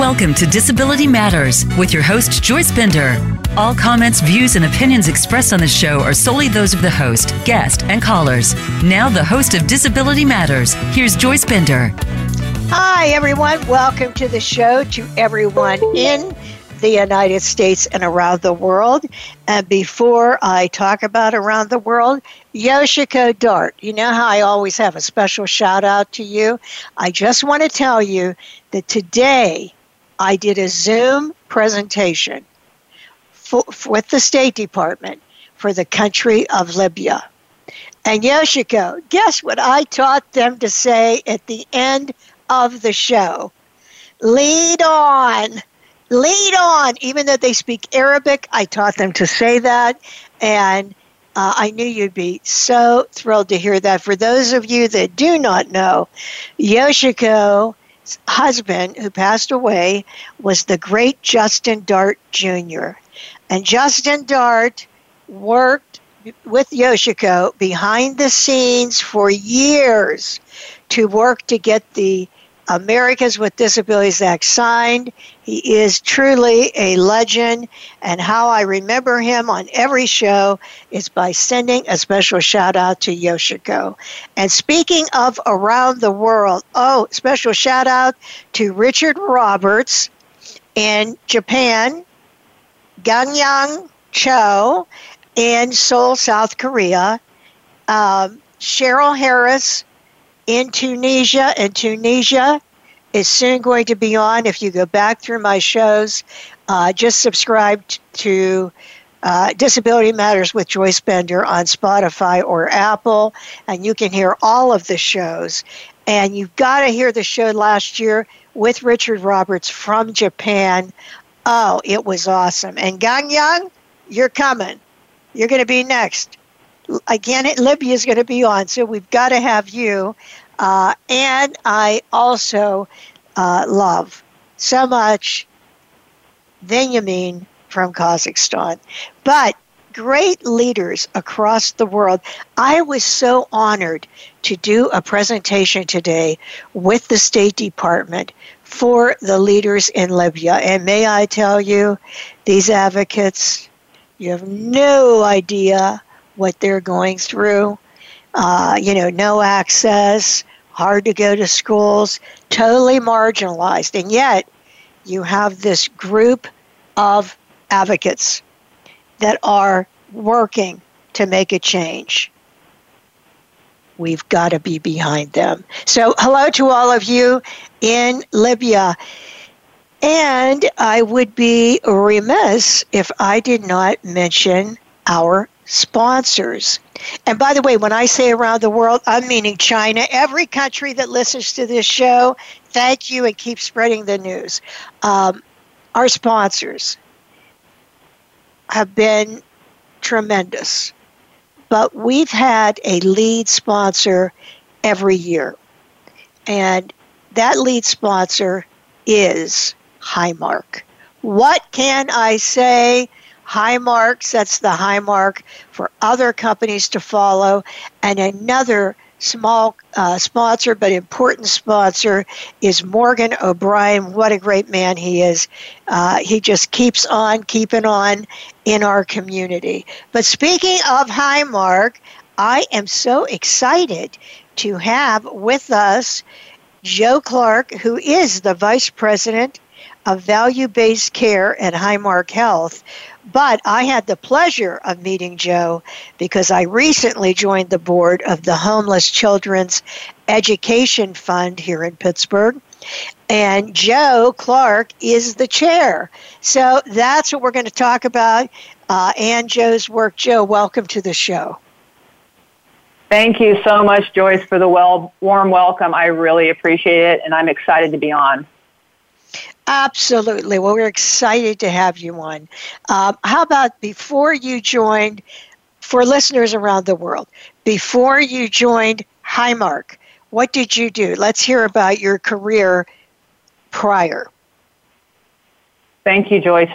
Welcome to Disability Matters with your host, Joyce Bender. All comments, views, and opinions expressed on the show are solely those of the host, guest, and callers. Now, the host of Disability Matters, here's Joyce Bender. Hi, everyone. Welcome to the show to everyone in the United States and around the world. And before I talk about around the world, Yoshiko Dart, you know how I always have a special shout out to you? I just want to tell you that today I did a Zoom presentation for, with the State Department for the country of Libya. And Yoshiko, guess what I taught them to say at the end of the show? Lead on lead on. Even though they speak Arabic, I taught them to say that. And uh, I knew you'd be so thrilled to hear that. For those of you that do not know, Yoshiko's husband, who passed away, was the great Justin Dart Jr. And Justin Dart worked with Yoshiko behind the scenes for years to work to get the Americans with Disabilities Act signed. He is truly a legend, and how I remember him on every show is by sending a special shout out to Yoshiko. And speaking of around the world, oh, special shout out to Richard Roberts in Japan, Gangyang Cho in Seoul, South Korea, um, Cheryl Harris in Tunisia, and Tunisia is soon going to be on. If you go back through my shows, uh, just subscribe to uh, Disability Matters with Joyce Bender on Spotify or Apple, and you can hear all of the shows. And you've got to hear the show last year with Richard Roberts from Japan. Oh, it was awesome. And Gang Yang, you're coming. You're going to be next. Again, Libya is going to be on, so we've got to have you. Uh, and I also uh, love so much Benjamin from Kazakhstan. But great leaders across the world. I was so honored to do a presentation today with the State Department for the leaders in Libya. And may I tell you, these advocates, you have no idea what they're going through. Uh, you know, no access, hard to go to schools, totally marginalized. And yet, you have this group of advocates that are working to make a change. We've got to be behind them. So, hello to all of you in Libya. And I would be remiss if I did not mention our sponsors. And by the way, when I say around the world, I'm meaning China. Every country that listens to this show, thank you and keep spreading the news. Um, our sponsors have been tremendous, but we've had a lead sponsor every year. And that lead sponsor is Highmark. What can I say? Highmark sets the high mark for other companies to follow. And another small uh, sponsor, but important sponsor, is Morgan O'Brien. What a great man he is. Uh, he just keeps on keeping on in our community. But speaking of Highmark, I am so excited to have with us Jo Clark, who is the Vice President of Value Based Care at Highmark Health. But I had the pleasure of meeting Jo because I recently joined the board of the Homeless Children's Education Fund here in Pittsburgh. And Jo Clark is the chair. So that's what we're going to talk about uh, and Jo's work. Jo, welcome to the show. Thank you so much, Joyce, for the well, warm welcome. I really appreciate it, and I'm excited to be on. Absolutely. Well, we're excited to have you on. Um, how about before you joined, for listeners around the world, before you joined Highmark, what did you do? Let's hear about your career prior. Thank you, Joyce.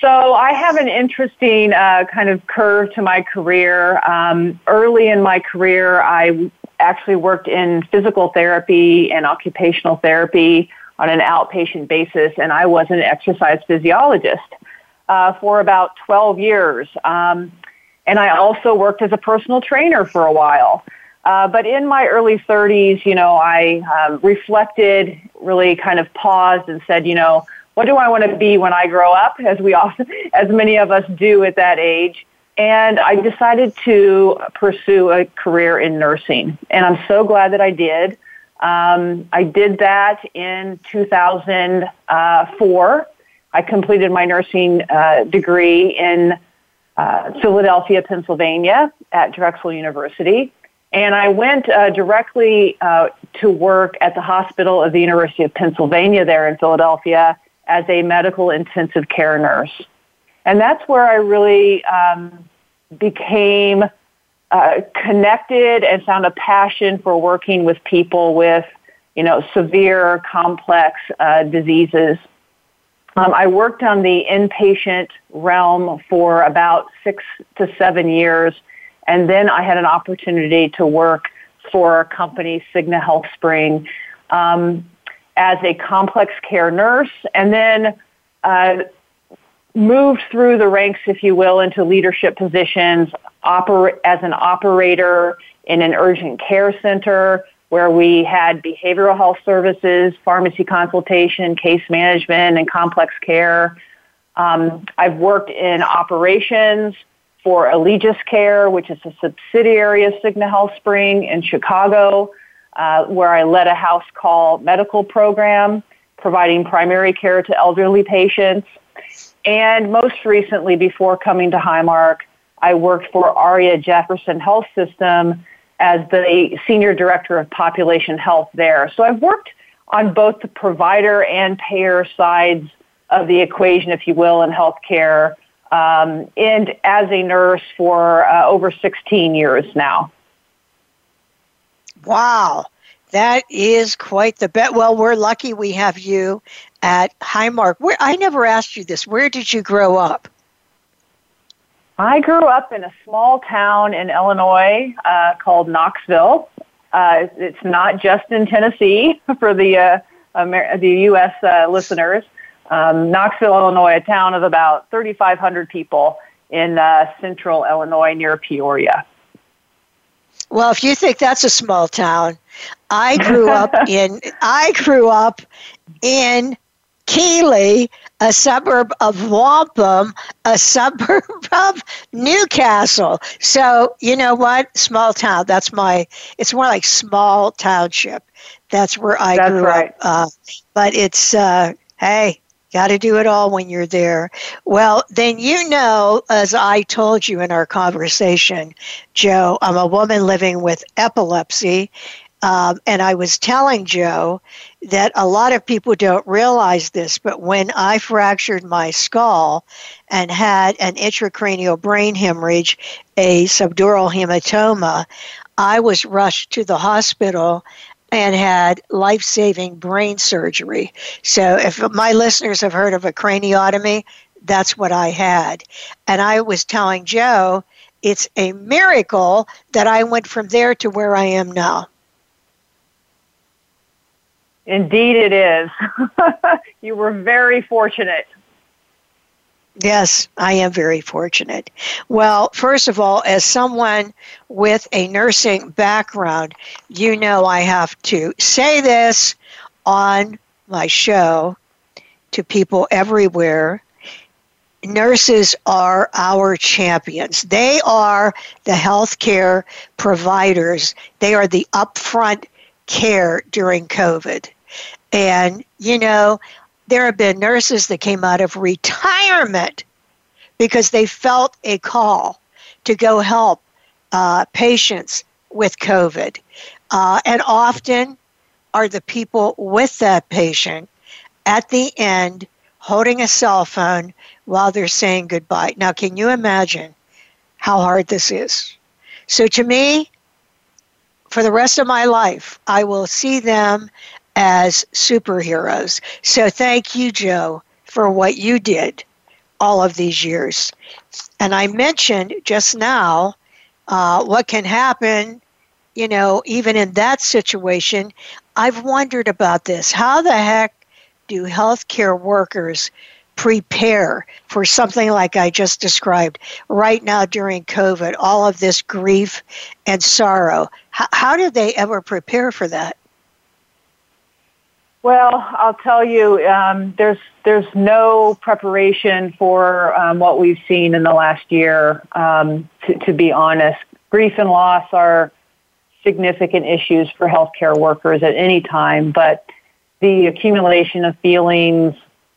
So I have an interesting uh, kind of curve to my career. Um, early in my career, I actually worked in physical therapy and occupational therapy on an outpatient basis, and I was an exercise physiologist uh, for about 12 years. Um, and I also worked as a personal trainer for a while. Uh, but in my early 30s, you know, I um, reflected, really kind of paused and said, you know, what do I want to be when I grow up, as we often, as many of us do at that age. And I decided to pursue a career in nursing. And I'm so glad that I did. Um, I did that in 2004. I completed my nursing uh, degree in uh, Philadelphia, Pennsylvania at Drexel University. And I went uh, directly uh, to work at the hospital of the University of Pennsylvania there in Philadelphia as a medical intensive care nurse. And that's where I really um, became uh, connected and found a passion for working with people with, you know, severe, complex uh, diseases. Um, I worked on the inpatient realm for about six to seven years, and then I had an opportunity to work for a company, Cigna Health Spring, um, as a complex care nurse, and then uh, moved through the ranks, if you will, into leadership positions oper- as an operator in an urgent care center where we had behavioral health services, pharmacy consultation, case management, and complex care. Um, I've worked in operations for Alegis Care, which is a subsidiary of Cigna Health Spring in Chicago, uh, where I led a house call medical program, providing primary care to elderly patients. And most recently, before coming to Highmark, I worked for Aria Jefferson Health System as the Senior Director of Population Health there. So I've worked on both the provider and payer sides of the equation, if you will, in healthcare, um, and as a nurse for uh, over 16 years now. Wow. That is quite the bet. Well, we're lucky we have you at Highmark. Where I never asked you this. Where did you grow up? I grew up in a small town in Illinois uh, called Knoxville. Uh, it's not just in Tennessee for the uh, Amer- the U.S. Uh, listeners. Um, Knoxville, Illinois, a town of about 3,500 people in uh, central Illinois near Peoria. Well, if you think that's a small town, I grew up in I grew up in Keighley, a suburb of Wampum, a suburb of New Castle. So, you know what? Small town. That's my, it's more like small township. That's where I That's grew right. up. Uh, but it's, uh, hey, got to do it all when you're there. Well, then you know, as I told you in our conversation, Jo, I'm a woman living with epilepsy. Um, and I was telling Jo that a lot of people don't realize this, but when I fractured my skull and had an intracranial brain hemorrhage, a subdural hematoma, I was rushed to the hospital and had life saving brain surgery. So, if my listeners have heard of a craniotomy, that's what I had. And I was telling Jo, it's a miracle that I went from there to where I am now. Indeed, it is. you were very fortunate. Yes, I am very fortunate. Well, first of all, as someone with a nursing background, you know I have to say this on my show to people everywhere. Nurses are our champions. They are the healthcare providers. They are the upfront care during COVID. And, you know, there have been nurses that came out of retirement because they felt a call to go help uh, patients with COVID. Uh, and often are the people with that patient at the end holding a cell phone while they're saying goodbye. Now, can you imagine how hard this is? So, to me, for the rest of my life, I will see them as superheroes. So thank you, Jo, for what you did all of these years. And I mentioned just now uh, what can happen, you know, even in that situation. I've wondered about this. How the heck do healthcare workers prepare for something like I just described right now during COVID, all of this grief and sorrow? How, how did they ever prepare for that? Well, I'll tell you, um, there's there's no preparation for um, what we've seen in the last year. Um, to, to be honest, grief and loss are significant issues for healthcare workers at any time, but the accumulation of feelings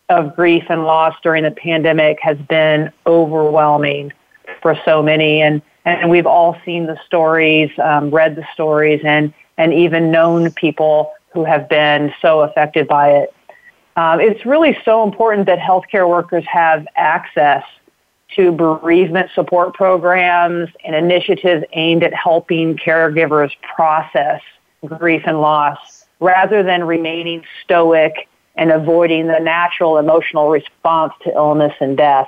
of grief and loss during the pandemic has been overwhelming for so many, and and we've all seen the stories, um, read the stories, and and even known people who have been so affected by it. Um, it's really so important that healthcare workers have access to bereavement support programs and initiatives aimed at helping caregivers process grief and loss rather than remaining stoic and avoiding the natural emotional response to illness and death.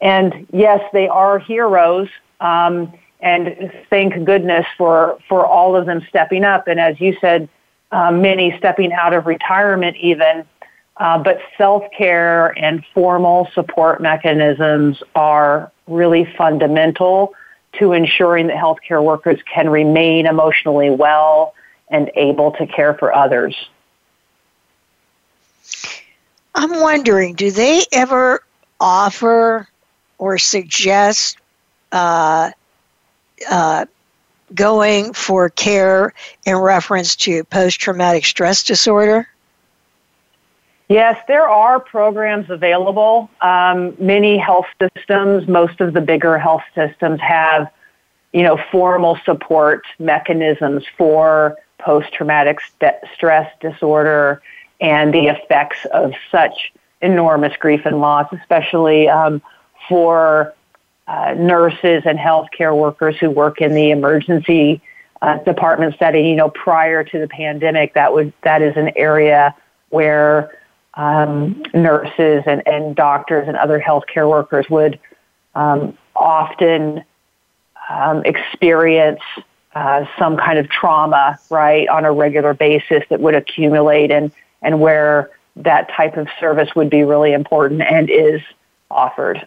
And yes, they are heroes. Um, and thank goodness for, for all of them stepping up. And as you said, um, many stepping out of retirement even. Uh, but self care and formal support mechanisms are really fundamental to ensuring that healthcare workers can remain emotionally well and able to care for others. I'm wondering, do they ever offer or suggest uh, uh, going for care in reference to post traumatic stress disorder? Yes, there are programs available. Um, many health systems, most of the bigger health systems have, you know, formal support mechanisms for post-traumatic st- stress disorder and the effects of such enormous grief and loss, especially um, for uh, nurses and healthcare workers who work in the emergency uh, department setting. You know, prior to the pandemic, that would that is an area where um, nurses and, and doctors and other healthcare workers would um, often um, experience uh, some kind of trauma, right, on a regular basis that would accumulate, and and where that type of service would be really important and is offered.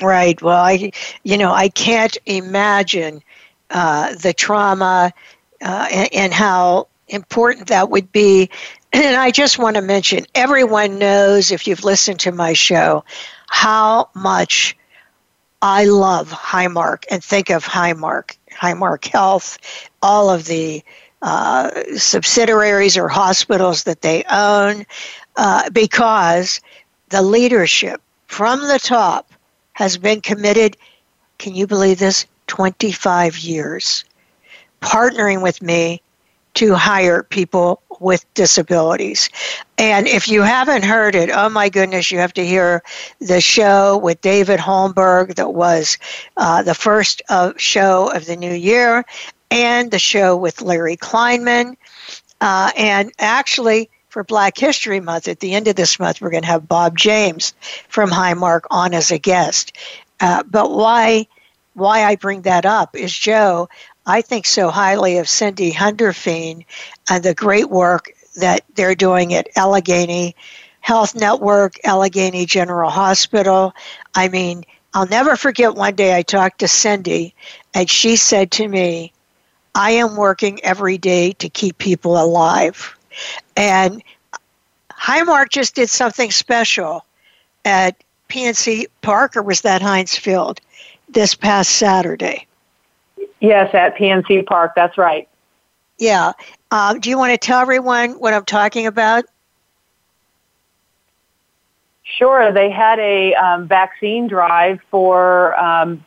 Right. Well, I, you know, I can't imagine uh, the trauma uh, and, and, how important that would be. And I just want to mention everyone knows, if you've listened to my show, how much I love Highmark and think of Highmark, Highmark Health, all of the uh, subsidiaries or hospitals that they own, uh, because the leadership from the top has been committed, can you believe this? 25 years, partnering with me to hire people with disabilities. And if you haven't heard it, oh my goodness, you have to hear the show with David Holmberg that was uh, the first uh, show of the new year, and the show with Larry Kleinman. Uh, and actually, for Black History Month. At the end of this month, we're going to have Bob James from Highmark on as a guest. Uh, but why why I bring that up is Jo. I think so highly of Cindy Hundorfean and the great work that they're doing at Allegheny Health Network, Allegheny General Hospital. I mean, I'll never forget one day I talked to Cindy, and she said to me, I am working every day to keep people alive. And Highmark just did something special at PNC Park, or was that Heinz Field, this past Saturday? Yes, at PNC Park, that's right. Yeah. Um, do you want to tell everyone what I'm talking about? Sure. They had a um, vaccine drive for um,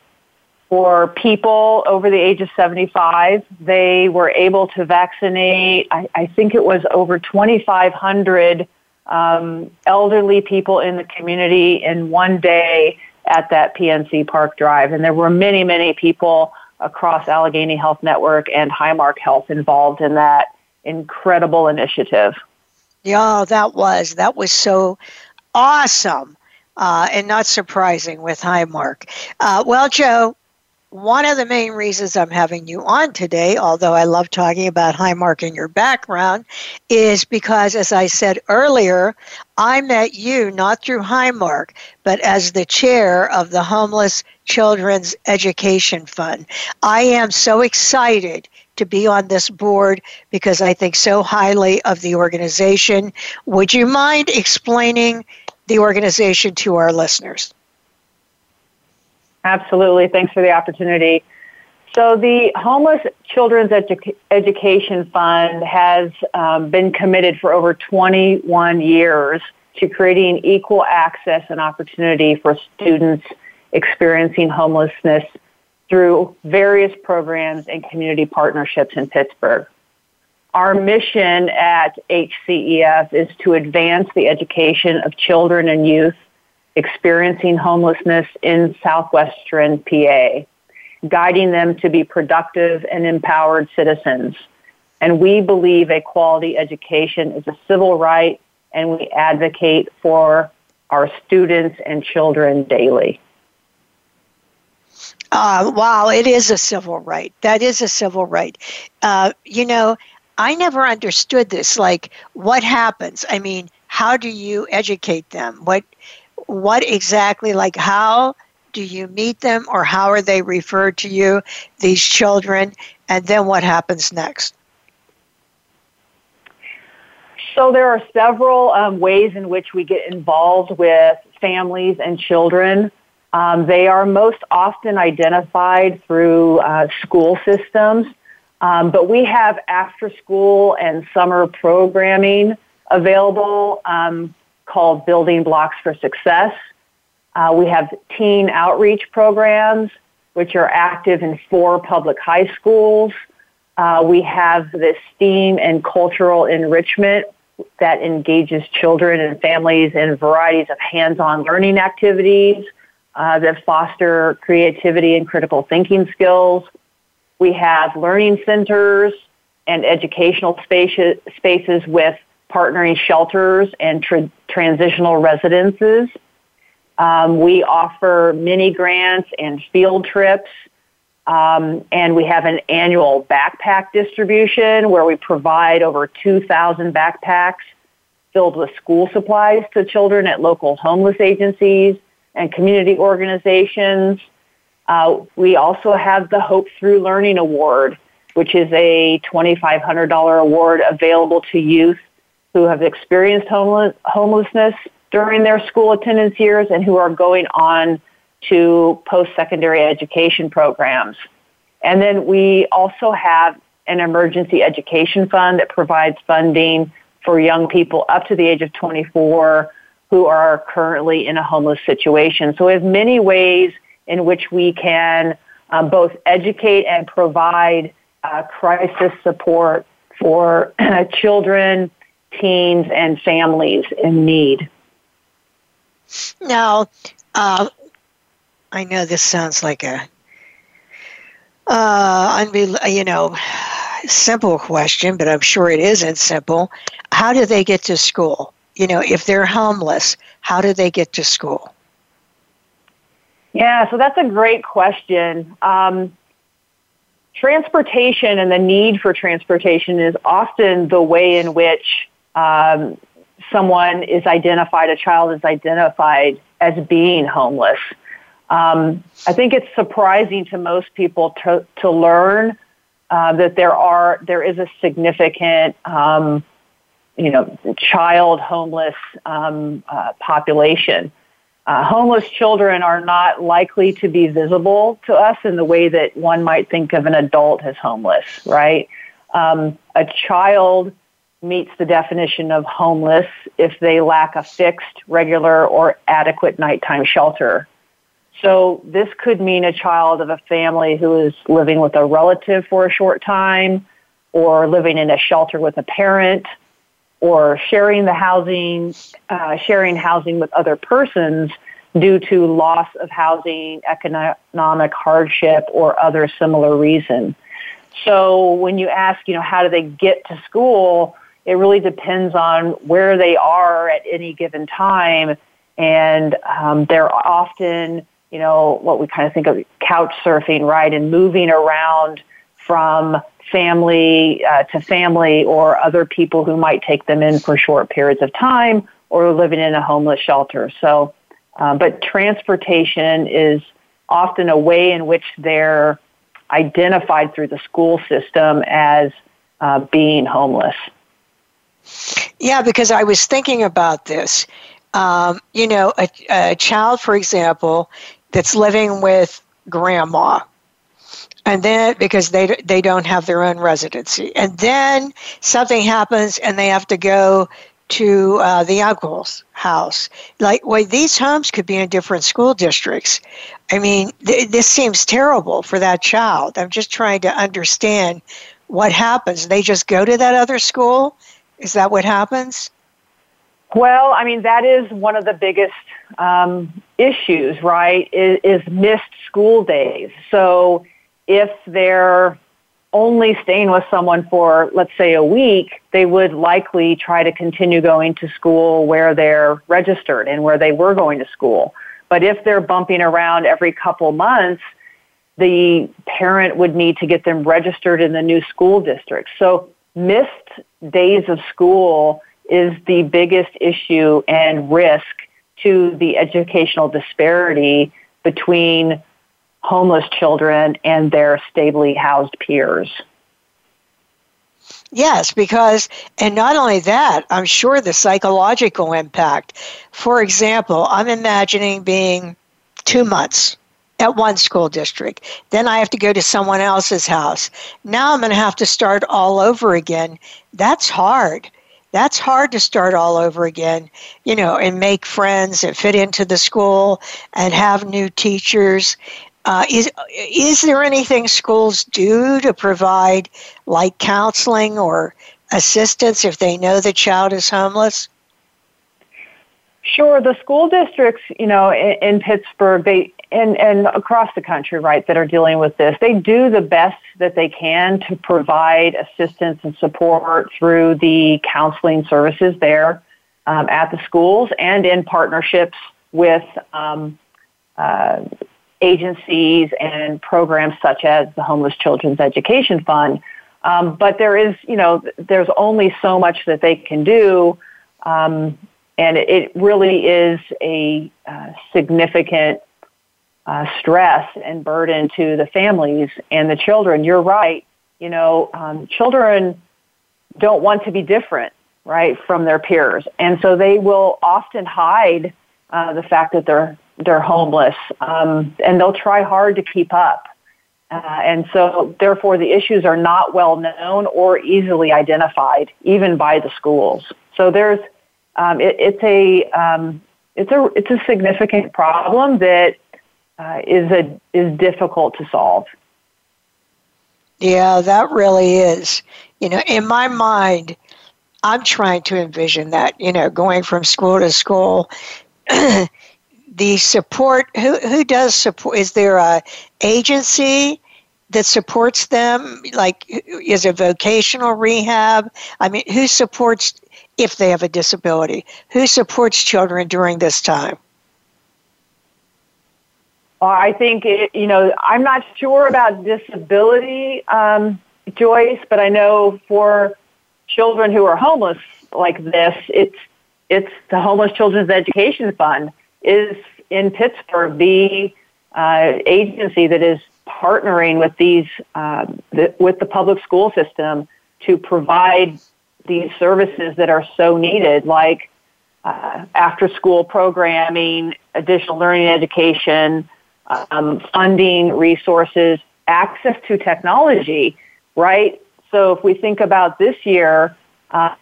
for people over the age of 75. They were able to vaccinate, I, I think it was over 2,500 um, elderly people in the community in one day at that PNC Park Drive. And there were many, many people across Allegheny Health Network and Highmark Health involved in that incredible initiative. Yeah, that was. That was so awesome. Uh, and not surprising with Highmark. Uh, well, Jo, one of the main reasons I'm having you on today, although I love talking about Highmark and your background, is because, as I said earlier, I met you not through Highmark, but as the chair of the Homeless Children's Education Fund. I am so excited to be on this board because I think so highly of the organization. Would you mind explaining the organization to our listeners? Absolutely. Thanks for the opportunity. So, the Homeless Children's Edu- Education Fund has um, been committed for over 21 years to creating equal access and opportunity for students experiencing homelessness through various programs and community partnerships in Pittsburgh. Our mission at HCEF is to advance the education of children and youth experiencing homelessness in southwestern PA, guiding them to be productive and empowered citizens. And we believe a quality education is a civil right, and we advocate for our students and children daily. Uh, wow, it is a civil right. That is a civil right. Uh, you know, I never understood this. Like, what happens? I mean, how do you educate them? What what exactly, like how do you meet them or how are they referred to you, these children, and then what happens next? So there are several um, ways in which we get involved with families and children. Um, they are most often identified through uh, school systems, um, but we have after school and summer programming available. Um, called Building Blocks for Success. Uh, we have teen outreach programs, which are active in four public high schools. Uh, we have the STEAM and cultural enrichment that engages children and families in varieties of hands-on learning activities uh, that foster creativity and critical thinking skills. We have learning centers and educational spaces, spaces with partnering shelters and tra- transitional residences. Um, we offer mini grants and field trips. Um, and we have an annual backpack distribution where we provide over 2,000 backpacks filled with school supplies to children at local homeless agencies and community organizations. Uh, we also have the Hope Through Learning Award, which is a $2,500 award available to youth who have experienced homeless, homelessness during their school attendance years and who are going on to post-secondary education programs. And then we also have an emergency education fund that provides funding for young people up to the age of 24 who are currently in a homeless situation. So we have many ways in which we can um, both educate and provide uh, crisis support for children teens and families in need. Now, uh, I know this sounds like a uh, unbe- you know simple question, but I'm sure it isn't simple. How do they get to school? You know, if they're homeless, how do they get to school? Yeah, so that's a great question. Um, transportation and the need for transportation is often the way in which um, someone is identified, a child is identified as being homeless. Um, I think it's surprising to most people to, to learn uh, that there are there is a significant um, you know child homeless um, uh, population. Uh, homeless children are not likely to be visible to us in the way that one might think of an adult as homeless, right? Um, a child meets the definition of homeless if they lack a fixed, regular, or adequate nighttime shelter. So this could mean a child of a family who is living with a relative for a short time, or living in a shelter with a parent, or sharing the housing, uh, sharing housing with other persons due to loss of housing, economic hardship, or other similar reason. So when you ask, you know, how do they get to school? It really depends on where they are at any given time. And um, they're often you know, what we kind of think of couch surfing, right? And moving around from family uh, to family or other people who might take them in for short periods of time or living in a homeless shelter. So, um, but transportation is often a way in which they're identified through the school system as uh, being homeless. Yeah, because I was thinking about this. Um, you know, a, a child, for example, that's living with grandma and then because they they don't have their own residency and then something happens and they have to go to uh, the uncle's house. Like well these homes could be in different school districts. I mean th- this seems terrible for that child. I'm just trying to understand what happens. They just go to that other school is that what happens well, I mean, that is one of the biggest um, issues, right? Is, is missed school days. So if they're only staying with someone for, let's say, a week, they would likely try to continue going to school where they're registered and where they were going to school. But if they're bumping around every couple months, the parent would need to get them registered in the new school district. So missed days of school is the biggest issue and risk to the educational disparity between homeless children and their stably housed peers. Yes, because, and not only that, I'm sure the psychological impact. For example, I'm imagining being two months at one school district. Then I have to go to someone else's house. Now I'm going to have to start all over again. That's hard that's hard to start all over again, you know, and make friends and fit into the school and have new teachers. Uh, is is there anything schools do to provide like counseling or assistance if they know the child is homeless? Sure. The school districts, you know, in, in Pittsburgh, they and, and across the country, right, that are dealing with this, they do the best that they can to provide assistance and support through the counseling services there um, at the schools and in partnerships with um, uh, agencies and programs such as the Homeless Children's Education Fund. Um, but there is, you know, there's only so much that they can do. Um, and it really is a uh, significant uh, stress and burden to the families and the children. You're right. You know, um, children don't want to be different, right, from their peers, and so they will often hide uh, the fact that they're they're homeless, um, and they'll try hard to keep up. Uh, and so, therefore, the issues are not well known or easily identified, even by the schools. So there's um, it, it's a um, it's a it's a significant problem that uh, is a is difficult to solve. Yeah, that really is. You know, in my mind, I'm trying to envision that. You know, going from school to school. the support who who does support is there a agency that supports them like is it vocational rehab i mean who supports if they have a disability who supports children during this time I think, it, you know, I'm not sure about disability, um, Joyce, but I know for children who are homeless like this, it's, it's the Homeless Children's Education Fund is in Pittsburgh the uh, agency that is partnering with these uh, the, with the public school system to provide these services that are so needed, like uh, after school programming, additional learning education, um, funding, resources, access to technology, right? So if we think about this year,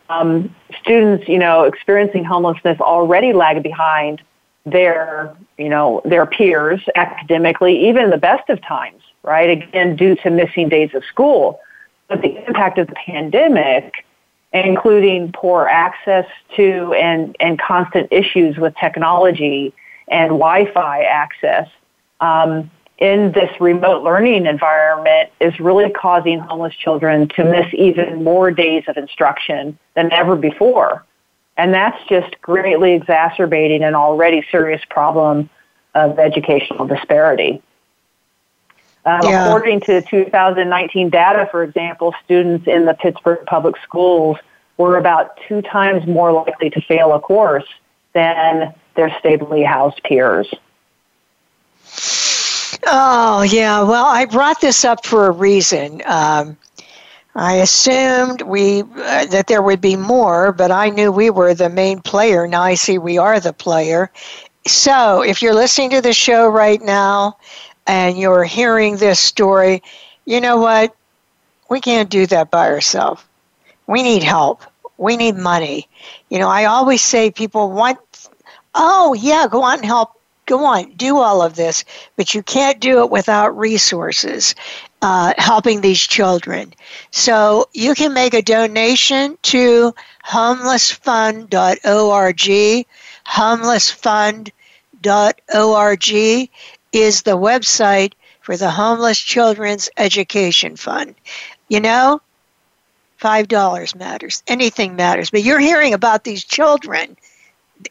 um, students, you know, experiencing homelessness already lag behind their, you know, their peers academically, even in the best of times, right? Again, due to missing days of school. But the impact of the pandemic, including poor access to and, and constant issues with technology and Wi-Fi access, um, in this remote learning environment is really causing homeless children to miss even more days of instruction than ever before. And that's just greatly exacerbating an already serious problem of educational disparity. Um, yeah. According to 2019 data, for example, students in the Pittsburgh public schools were about two times more likely to fail a course than their stably housed peers. Oh, yeah. Well, I brought this up for a reason. Um, I assumed we uh, that there would be more, but I knew we were the main player. Now I see we are the player. So, if you're listening to the show right now and you're hearing this story, you know what? We can't do that by ourselves. We need help. We need money. You know, I always say people want, oh, yeah, go on and help go on, do all of this, but you can't do it without resources uh, helping these children. So you can make a donation to homelessfund.org. Homelessfund.org is the website for the Homeless Children's Education Fund. You know, $5 matters. Anything matters. But you're hearing about these children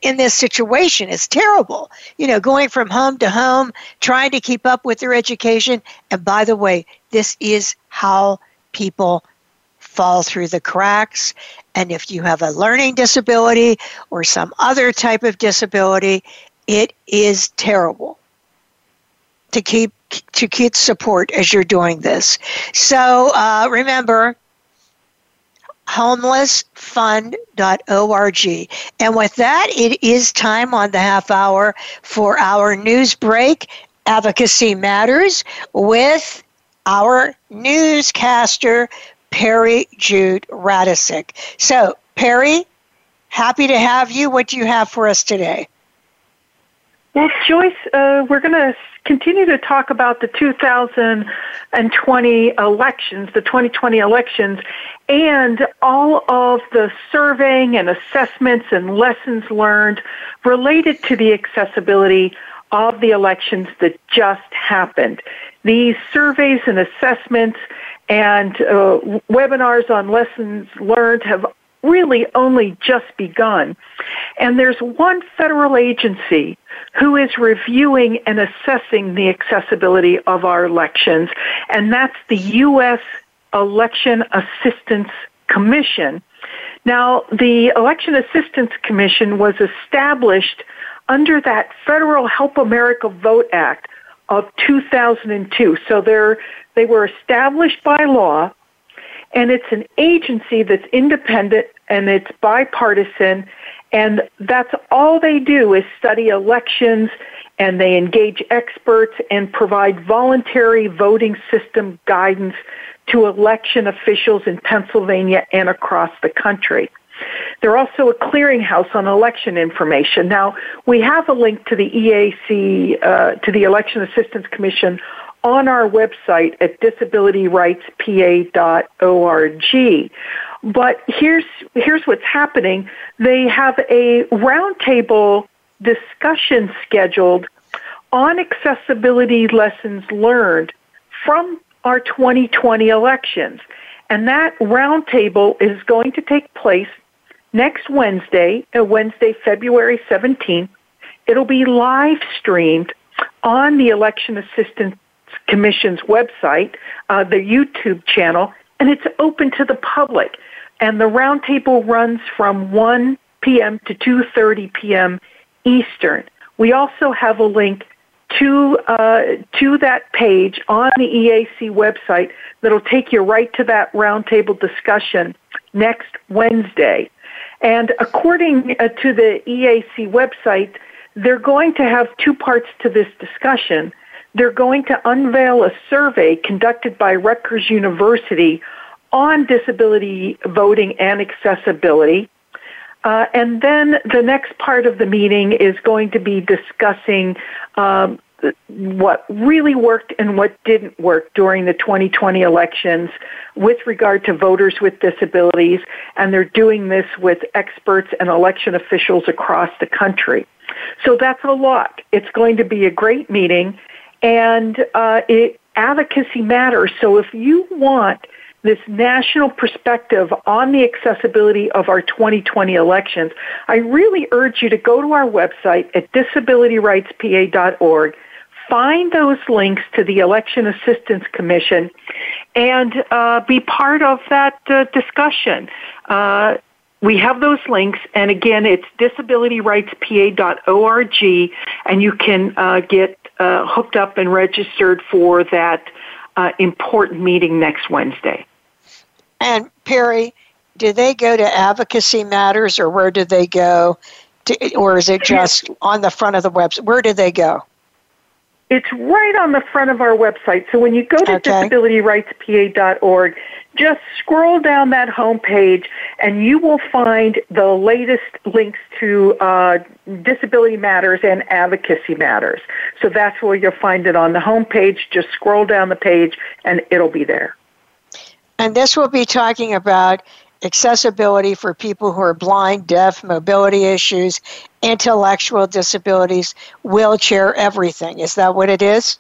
in this situation is terrible. You know, going from home to home, trying to keep up with their education. And by the way, this is how people fall through the cracks. And if you have a learning disability or some other type of disability, it is terrible to keep to keep support as you're doing this. So uh, remember, homelessfund.org. And with that, it is time on the half hour for our news break, Advocacy Matters, with our newscaster, Perry Jude Radisic. So, Perry, happy to have you. What do you have for us today? Well, Joyce, uh, we're going to continue to talk about the 2020 elections, the 2020 elections, and all of the surveying and assessments and lessons learned related to the accessibility of the elections that just happened. These surveys and assessments and uh, webinars on lessons learned have really only just begun. And there's one federal agency who is reviewing and assessing the accessibility of our elections, and that's the U.S. Election Assistance Commission. Now, the Election Assistance Commission was established under that Federal Help America Vote Act of 2002. So they were established by law and it's an agency that's independent and it's bipartisan and that's all they do is study elections and they engage experts and provide voluntary voting system guidance to election officials in Pennsylvania and across the country. They're also a clearinghouse on election information. Now, we have a link to the EAC, uh, to the Election Assistance Commission on our website at disabilityrightspa.org. But here's, here's what's happening. They have a roundtable discussion scheduled on accessibility lessons learned from our 2020 elections. And that roundtable is going to take place next Wednesday, uh, Wednesday, February 17th. It'll be live streamed on the Election Assistance Commission's website, uh, the YouTube channel, and it's open to the public. And the roundtable runs from 1 p.m. to 2:30 p.m. Eastern. We also have a link to uh, to that page on the EAC website that'll take you right to that roundtable discussion next Wednesday. And according uh, to the EAC website, they're going to have two parts to this discussion. They're going to unveil a survey conducted by Rutgers University on disability voting and accessibility. Uh, and then the next part of the meeting is going to be discussing um, what really worked and what didn't work during the 2020 elections with regard to voters with disabilities, and they're doing this with experts and election officials across the country. So that's a lot. It's going to be a great meeting, and uh, it, advocacy matters. So if you want this national perspective on the accessibility of our 2020 elections, I really urge you to go to our website at disabilityrightspa.org, find those links to the Election Assistance Commission, and uh, be part of that uh, discussion. Uh, we have those links, and again, it's disabilityrightspa.org, and you can uh, get uh, hooked up and registered for that uh, important meeting next Wednesday. And Perry, do they go to Advocacy Matters, or where do they go? To, or is it just on the front of the website? Where do they go? It's right on the front of our website. So when you go to okay. disabilityrightspa.org, just scroll down that home page and you will find the latest links to uh, Disability Matters and Advocacy Matters. So that's where you'll find it on the home page. Just scroll down the page and it'll be there. And this will be talking about accessibility for people who are blind, deaf, mobility issues, intellectual disabilities, wheelchair, everything. Is that what it is?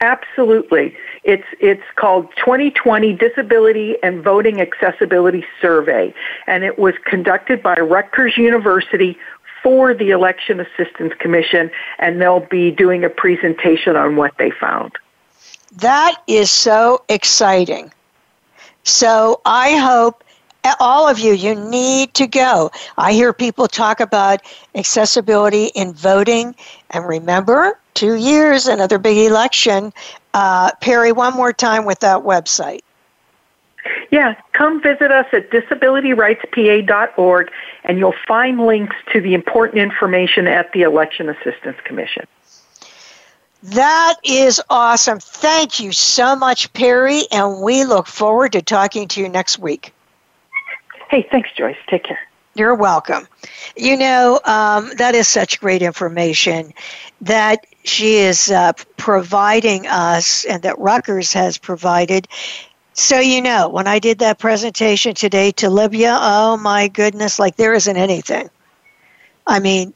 Absolutely. It's it's called 2020 Disability and Voting Accessibility Survey and it was conducted by Rutgers University for the Election Assistance Commission and they'll be doing a presentation on what they found. That is so exciting. So I hope all of you, you need to go. I hear people talk about accessibility in voting. And remember, two years, another big election. Uh, Perry, one more time with that website. Yeah, come visit us at disabilityrightspa.org and you'll find links to the important information at the Election Assistance Commission. That is awesome. Thank you so much, Perry, and we look forward to talking to you next week. Hey, thanks, Joyce. Take care. You're welcome. You know, um, that is such great information that she is uh, providing us and that Rutgers has provided. So, you know, when I did that presentation today to Libya, oh my goodness, like there isn't anything. I mean,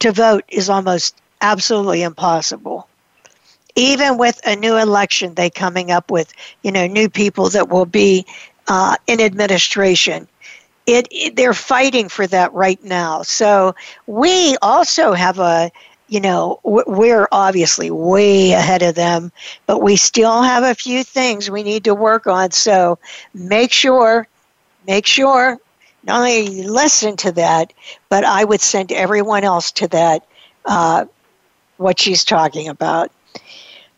to vote is almost absolutely impossible. Even with a new election, they coming up with, you know, new people that will be uh, in administration. It, it, they're fighting for that right now. So we also have a you know we're obviously way ahead of them but we still have a few things we need to work on so make sure make sure not only listen to that but i would send everyone else to that uh, what she's talking about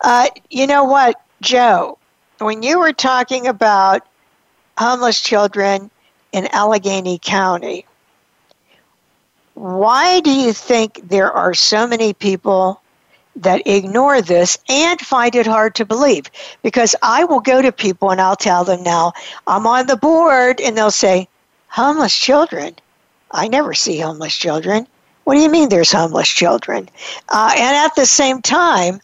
uh, you know what Jo when you were talking about homeless children in Allegheny County. Why do you think there are so many people that ignore this and find it hard to believe? Because I will go to people and I'll tell them now, I'm on the board, and they'll say, Homeless children? I never see homeless children. What do you mean there's homeless children? Uh, and at the same time,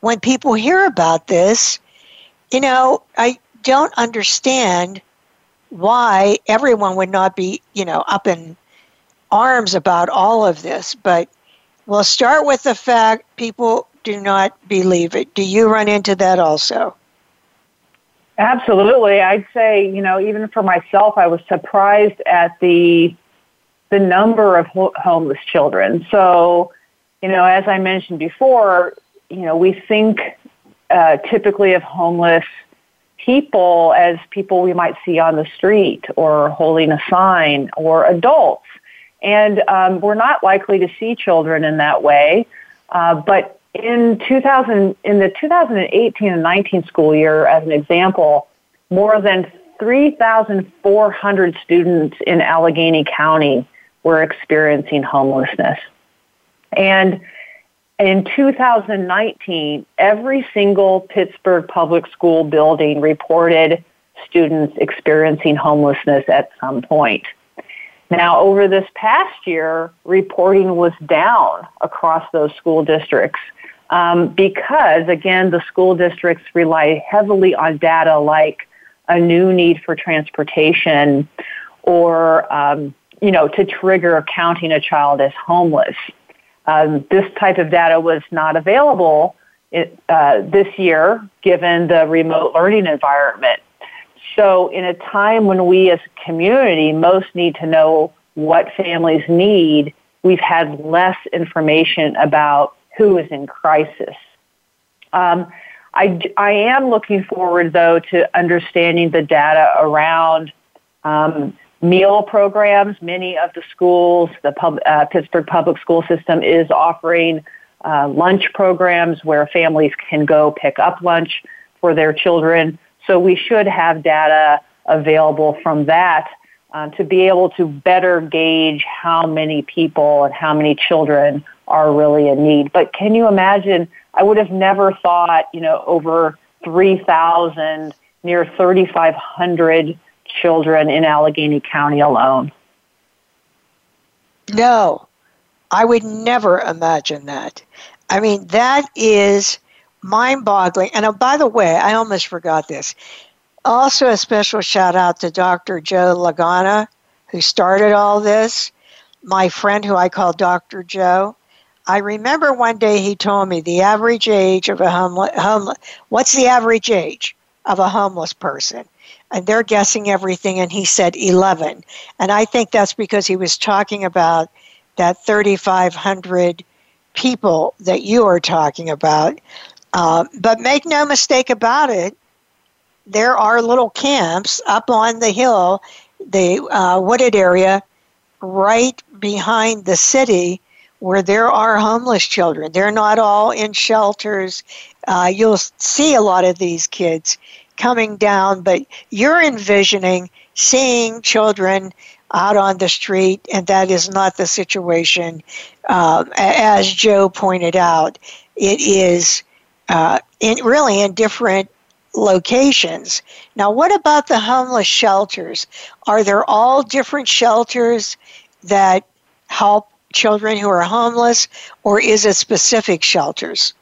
when people hear about this, you know, I don't understand why everyone would not be, you know, up in arms about all of this. But we'll start with the fact people do not believe it. Do you run into that also? Absolutely. I'd say, you know, even for myself, I was surprised at the the number of ho- homeless children. So, you know, as I mentioned before, you know, we think uh, typically of homeless people as people we might see on the street or holding a sign or adults. And um, we're not likely to see children in that way. Uh, but in 2000, in the 2018 and 19 school year, as an example, more than 3,400 students in Allegheny County were experiencing homelessness. And in 2019, every single Pittsburgh public school building reported students experiencing homelessness at some point. Now, over this past year, reporting was down across those school districts um, because, again, the school districts rely heavily on data like a new need for transportation or, um, you know, to trigger counting a child as homeless. Um, this type of data was not available it, uh, this year given the remote learning environment. So, in a time when we as a community most need to know what families need, we've had less information about who is in crisis. Um, I, I am looking forward, though, to understanding the data around um, meal programs. Many of the schools, the pub, uh, Pittsburgh public school system is offering uh, lunch programs where families can go pick up lunch for their children. So we should have data available from that uh, to be able to better gauge how many people and how many children are really in need. But can you imagine? I would have never thought, you know, over 3,000, near 3,500 children in Allegheny County alone. No, I would never imagine that. I mean, that is mind boggling. And oh, by the way, I almost forgot this. Also, a special shout out to Dr. Joe Lagana, who started all this. My friend, who I call Dr. Joe. I remember one day he told me the average age of a homeless, what's the average age of a homeless person? And they're guessing everything, and he said 11. And I think that's because he was talking about that 3,500 people that you are talking about. Uh, but make no mistake about it, there are little camps up on the hill, the uh, wooded area, right behind the city, where there are homeless children. They're not all in shelters. Uh, you'll see a lot of these kids coming down, but you're envisioning seeing children out on the street, and that is not the situation. Uh, as Jo pointed out, it is uh, in, really in different locations. Now, what about the homeless shelters? Are there all different shelters that help children who are homeless, or is it specific shelters?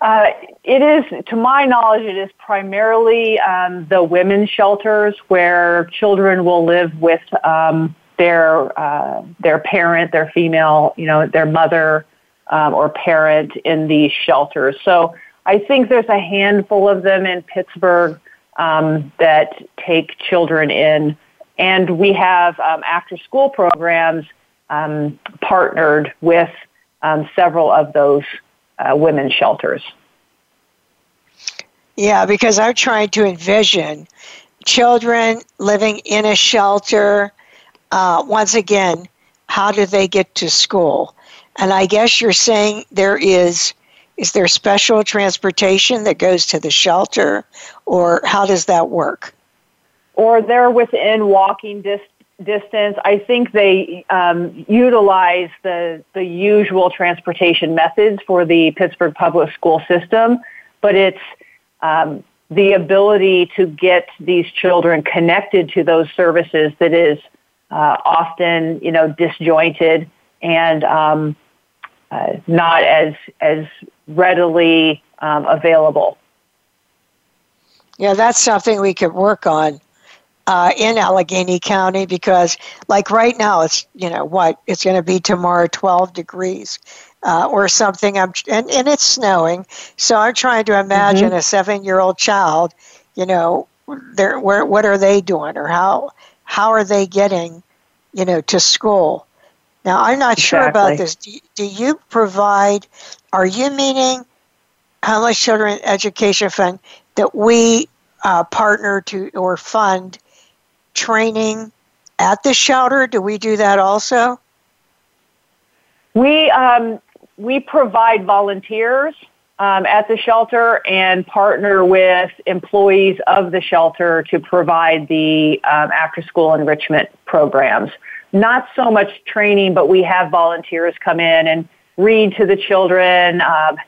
Uh, it is, to my knowledge, it is primarily um, the women's shelters where children will live with um, their uh, their parent, their female, you know, their mother um, or parent in these shelters. So I think there's a handful of them in Pittsburgh um, that take children in, and we have um, after-school programs um, partnered with several of those uh, women's shelters. Yeah, because I'm trying to envision children living in a shelter. Uh, once again, how do they get to school? And I guess you're saying there is is there special transportation that goes to the shelter, or how does that work? Or they're within walking distance. I think they um, utilize the the usual transportation methods for the Pittsburgh public school system, but it's um, the ability to get these children connected to those services that is uh, often you know disjointed and um, uh, not as as readily um, available. Yeah, that's something we could work on uh, in Allegheny County because, like right now, it's you know what it's going to be tomorrow, 12 degrees uh, or something. I'm and, and it's snowing, so I'm trying to imagine mm-hmm. a seven-year-old child. You know, they're, where what are they doing, or how how are they getting, you know, to school? Now, I'm not exactly. sure about this. Do, do you provide? Are you meaning homeless children education fund that we uh, partner to or fund training at the shelter? Do we do that also? We um, we provide volunteers um, at the shelter and partner with employees of the shelter to provide the um, after school enrichment programs. Not so much training, but we have volunteers come in and read to the children, um,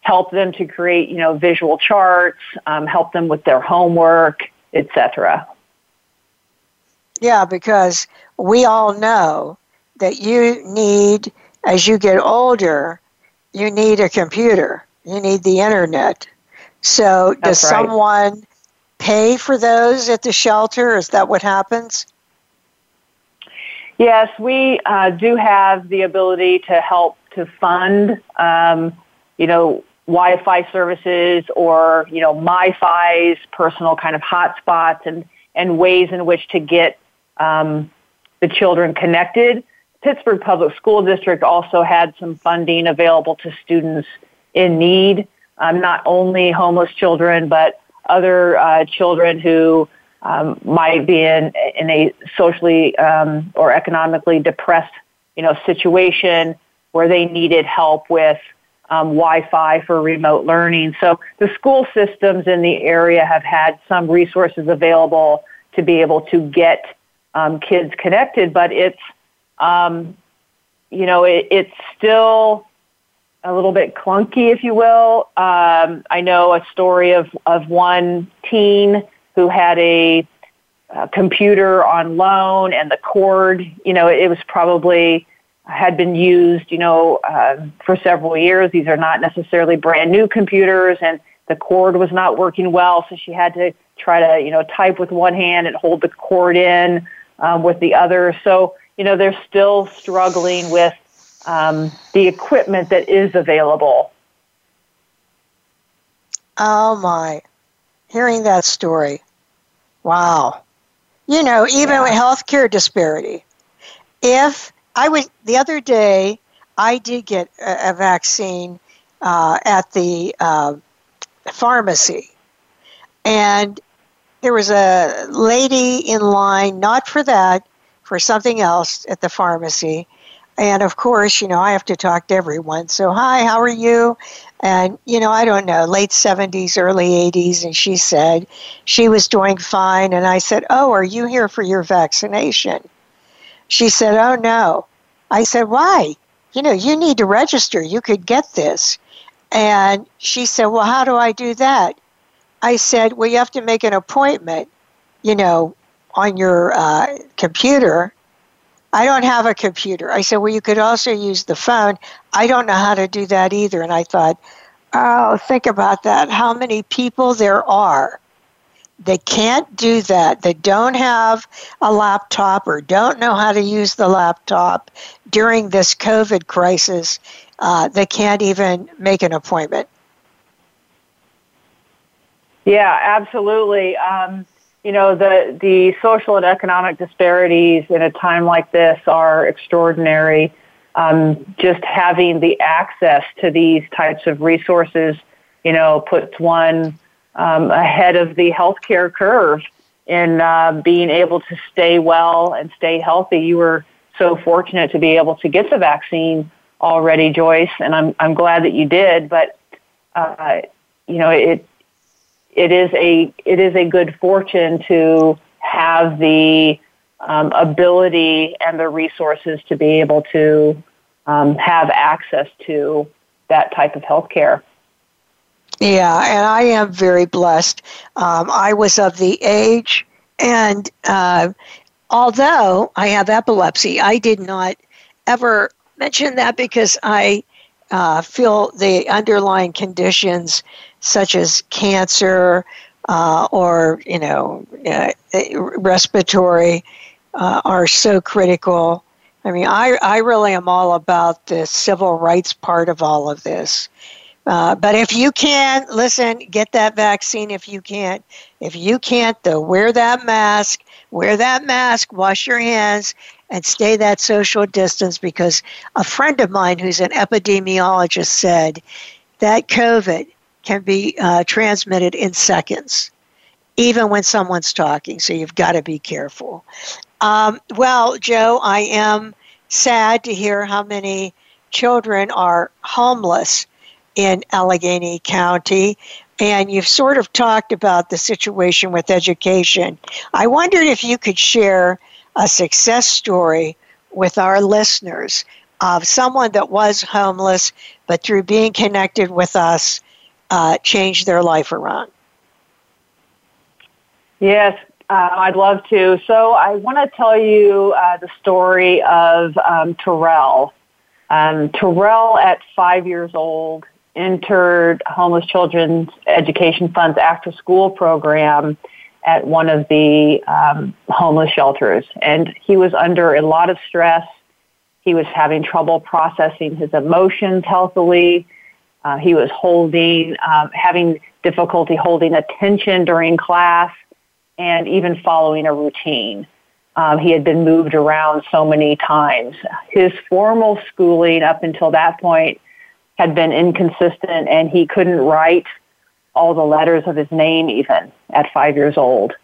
help them to create, you know, visual charts, um, help them with their homework, etc. Yeah, because we all know that you need, as you get older, you need a computer, you need the internet. So, That's does right. someone pay for those at the shelter? Is that what happens? Yes, we uh, do have the ability to help to fund, um, you know, Wi-Fi services or you know MiFi's personal kind of hotspots and and ways in which to get um, the children connected. Pittsburgh Public School District also had some funding available to students in need, um, not only homeless children but other uh, children who um, might be in in a socially um, or economically depressed you know situation where they needed help with um, Wi-Fi for remote learning. So the school systems in the area have had some resources available to be able to get um, kids connected, but it's um, you know it, it's still a little bit clunky, if you will. Um, I know a story of of one teen who had a, a computer on loan, and the cord, you know, it, was probably had been used, you know, uh, for several years. These are not necessarily brand new computers, and the cord was not working well, so she had to try to, you know, type with one hand and hold the cord in um, with the other. So, you know, they're still struggling with um, the equipment that is available. Oh my! Hearing that story, wow. You know, even yeah. with healthcare disparity, if I was the other day. I did get a, a vaccine uh, at the uh, pharmacy, and there was a lady in line, not for that, for something else at the pharmacy. And of course, you know, I have to talk to everyone. So, hi, how are you? And, you know, I don't know, late 70s, early 80s. And she said she was doing fine. And I said, Oh, are you here for your vaccination? She said, Oh, no. I said, Why? You know, you need to register. You could get this. And she said, Well, how do I do that? I said, Well, you have to make an appointment, you know, on your uh, computer. I don't have a computer. I said, Well, you could also use the phone. I don't know how to do that either. And I thought, Oh, think about that. How many people there are they can't do that. They don't have a laptop or don't know how to use the laptop during this COVID crisis. Uh, they can't even make an appointment. Yeah, absolutely. Um, you know, the, the social and economic disparities in a time like this are extraordinary. Um, just having the access to these types of resources, you know, puts one um, ahead of the healthcare curve in uh, being able to stay well and stay healthy. You were so fortunate to be able to get the vaccine already, Joyce, and I'm I'm glad that you did. But uh, you know, it it is a it is a good fortune to have the um, ability and the resources to be able to um, have access to that type of health care. Yeah, and I am very blessed. Um, I was of the age, and uh, although I have epilepsy, I did not ever mention that because I uh, feel the underlying conditions such as cancer uh, or you know uh, respiratory uh, are so critical. I mean, I, I really am all about the civil rights part of all of this. Uh, but if you can, listen, get that vaccine if you can't. If you can't, though, wear that mask, wear that mask, wash your hands, and stay that social distance because a friend of mine who's an epidemiologist said that COVID can be uh, transmitted in seconds, even when someone's talking. So you've got to be careful. Um, well, Jo, I am sad to hear how many children are homeless in Allegheny County. And you've sort of talked about the situation with education. I wondered if you could share a success story with our listeners of someone that was homeless, but through being connected with us, uh, changed their life around. Yes, uh, I'd love to. So I want to tell you uh, the story of um, Terrell. Um, Terrell, at five years old, entered Homeless Children's Education Fund's after school program at one of the um, homeless shelters. And he was under a lot of stress. He was having trouble processing his emotions healthily. Uh, he was holding, um, having difficulty holding attention during class, and even following a routine. Um, he had been moved around so many times. His formal schooling up until that point had been inconsistent, and he couldn't write all the letters of his name even at five years old.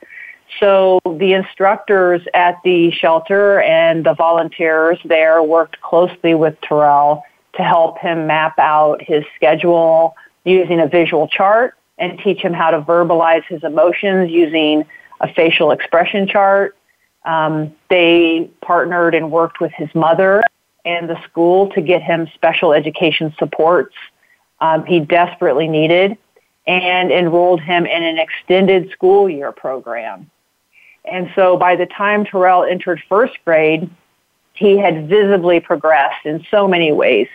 So the instructors at the shelter and the volunteers there worked closely with Terrell to help him map out his schedule using a visual chart and teach him how to verbalize his emotions using a facial expression chart. Um, they partnered and worked with his mother and the school to get him special education supports um, he desperately needed and enrolled him in an extended school year program. And so by the time Terrell entered first grade, he had visibly progressed in so many ways.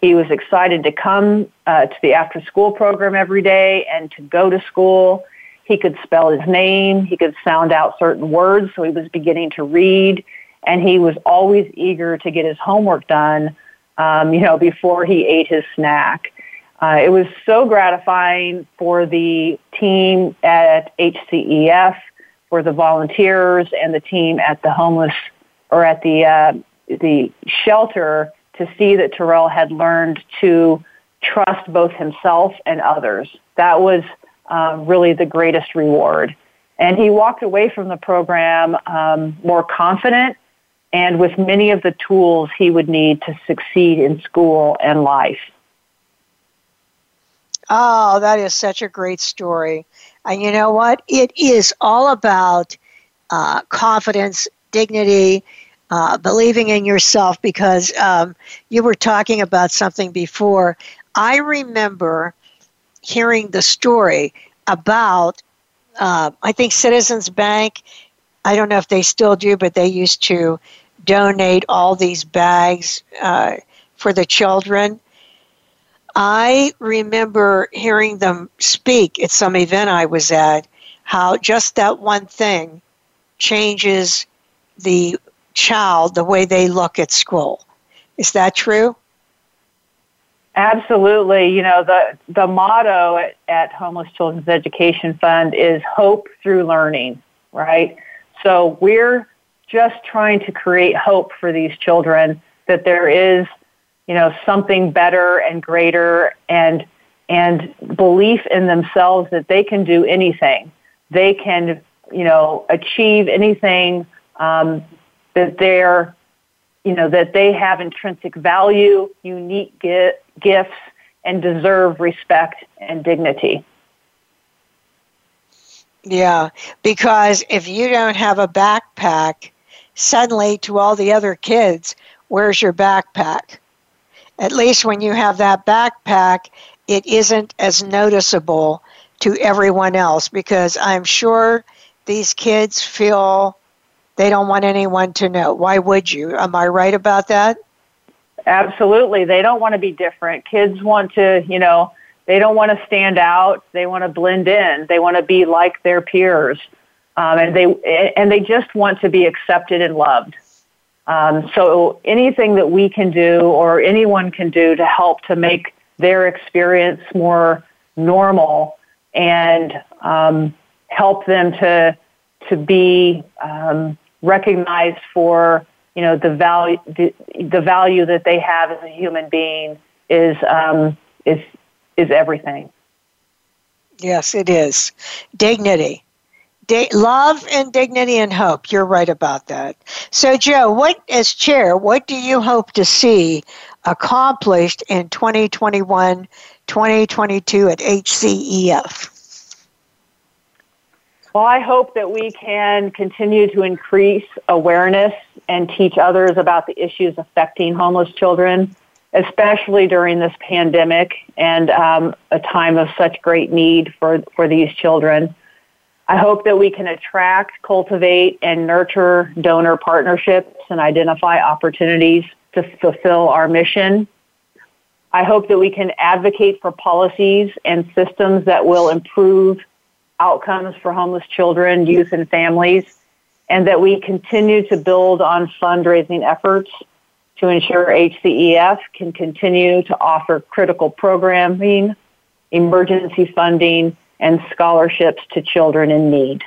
He was excited to come uh, to the after school program every day and to go to school. He could spell his name. He could sound out certain words. So he was beginning to read and he was always eager to get his homework done, um, you know, before he ate his snack. Uh, it was so gratifying for the team at HCEF for the volunteers and the team at the homeless or at the uh, the shelter to see that Terrell had learned to trust both himself and others. That was um, really the greatest reward. And he walked away from the program um, more confident and with many of the tools he would need to succeed in school and life. Oh, that is such a great story. And you know what? It is all about uh, confidence, dignity, uh, believing in yourself because um, you were talking about something before. I remember hearing the story about, uh, I think Citizens Bank. I don't know if they still do, but they used to donate all these bags uh, for the children. I remember hearing them speak at some event I was at how just that one thing changes the child the way they look at school. Is that true? Absolutely. You know, the, the motto at, at Homeless Children's Education Fund is hope through learning, right? So we're just trying to create hope for these children that there is you know, something better and greater and and belief in themselves that they can do anything. They can, you know, achieve anything um, that they're, you know, that they have intrinsic value, unique gifts, and deserve respect and dignity. Yeah, because if you don't have a backpack, suddenly to all the other kids, where's your backpack? at least when you have that backpack, it isn't as noticeable to everyone else because I'm sure these kids feel they don't want anyone to know. Why would you? Am I right about that? Absolutely. They don't want to be different. Kids want to, you know, they don't want to stand out. They want to blend in. They want to be like their peers. Um, and they and they just want to be accepted and loved. Um, so anything that we can do or anyone can do to help to make their experience more normal and um, help them to to be um, recognized for you know the value the, the value that they have as a human being is um, is is everything. Yes, it is dignity love and dignity and hope. You're right about that. So, Jo, what as chair, what do you hope to see accomplished in 2021, 2022 at HCEF? Well, I hope that we can continue to increase awareness and teach others about the issues affecting homeless children, especially during this pandemic and um, a time of such great need for, for these children. I hope that we can attract, cultivate, and nurture donor partnerships and identify opportunities to fulfill our mission. I hope that we can advocate for policies and systems that will improve outcomes for homeless children, youth, and families, and that we continue to build on fundraising efforts to ensure HCEF can continue to offer critical programming, emergency funding, and scholarships to children in need.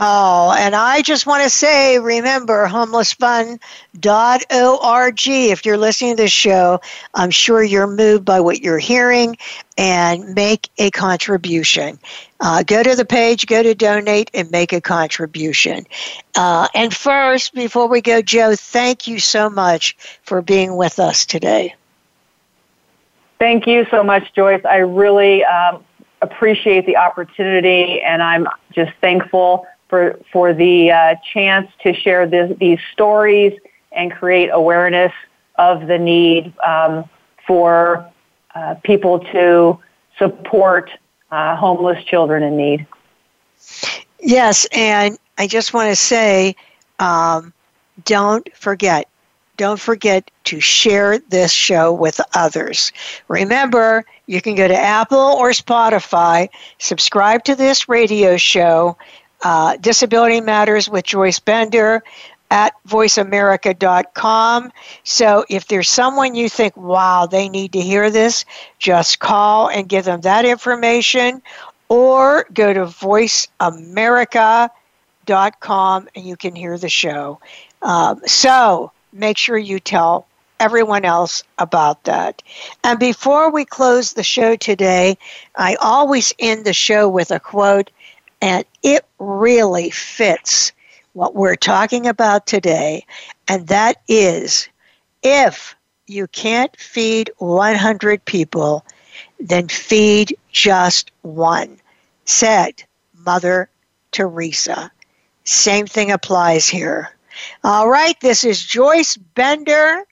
Oh, and I just want to say remember homelessfund.org. If you're listening to this show, I'm sure you're moved by what you're hearing and make a contribution. Uh, go to the page, go to donate, and make a contribution. Uh, and first, before we go, Jo, thank you so much for being with us today. Thank you so much, Joyce. I really um, appreciate the opportunity, and I'm just thankful for, for the uh, chance to share this, these stories and create awareness of the need um, for uh, people to support uh, homeless children in need. Yes, and I just want to say um, don't forget, don't forget to share this show with others. Remember, you can go to Apple or Spotify, subscribe to this radio show, uh, Disability Matters with Joyce Bender at voiceamerica.com. So if there's someone you think, wow, they need to hear this, just call and give them that information or go to voiceamerica.com and you can hear the show. Um, so make sure you tell everyone else about that. And before we close the show today, I always end the show with a quote and it really fits what we're talking about today. And that is if you can't feed 100 people, then feed just one, said Mother Teresa. Same thing applies here. All right, this is Joyce Bender,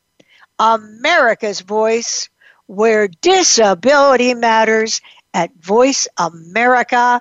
America's Voice, where disability matters at Voice America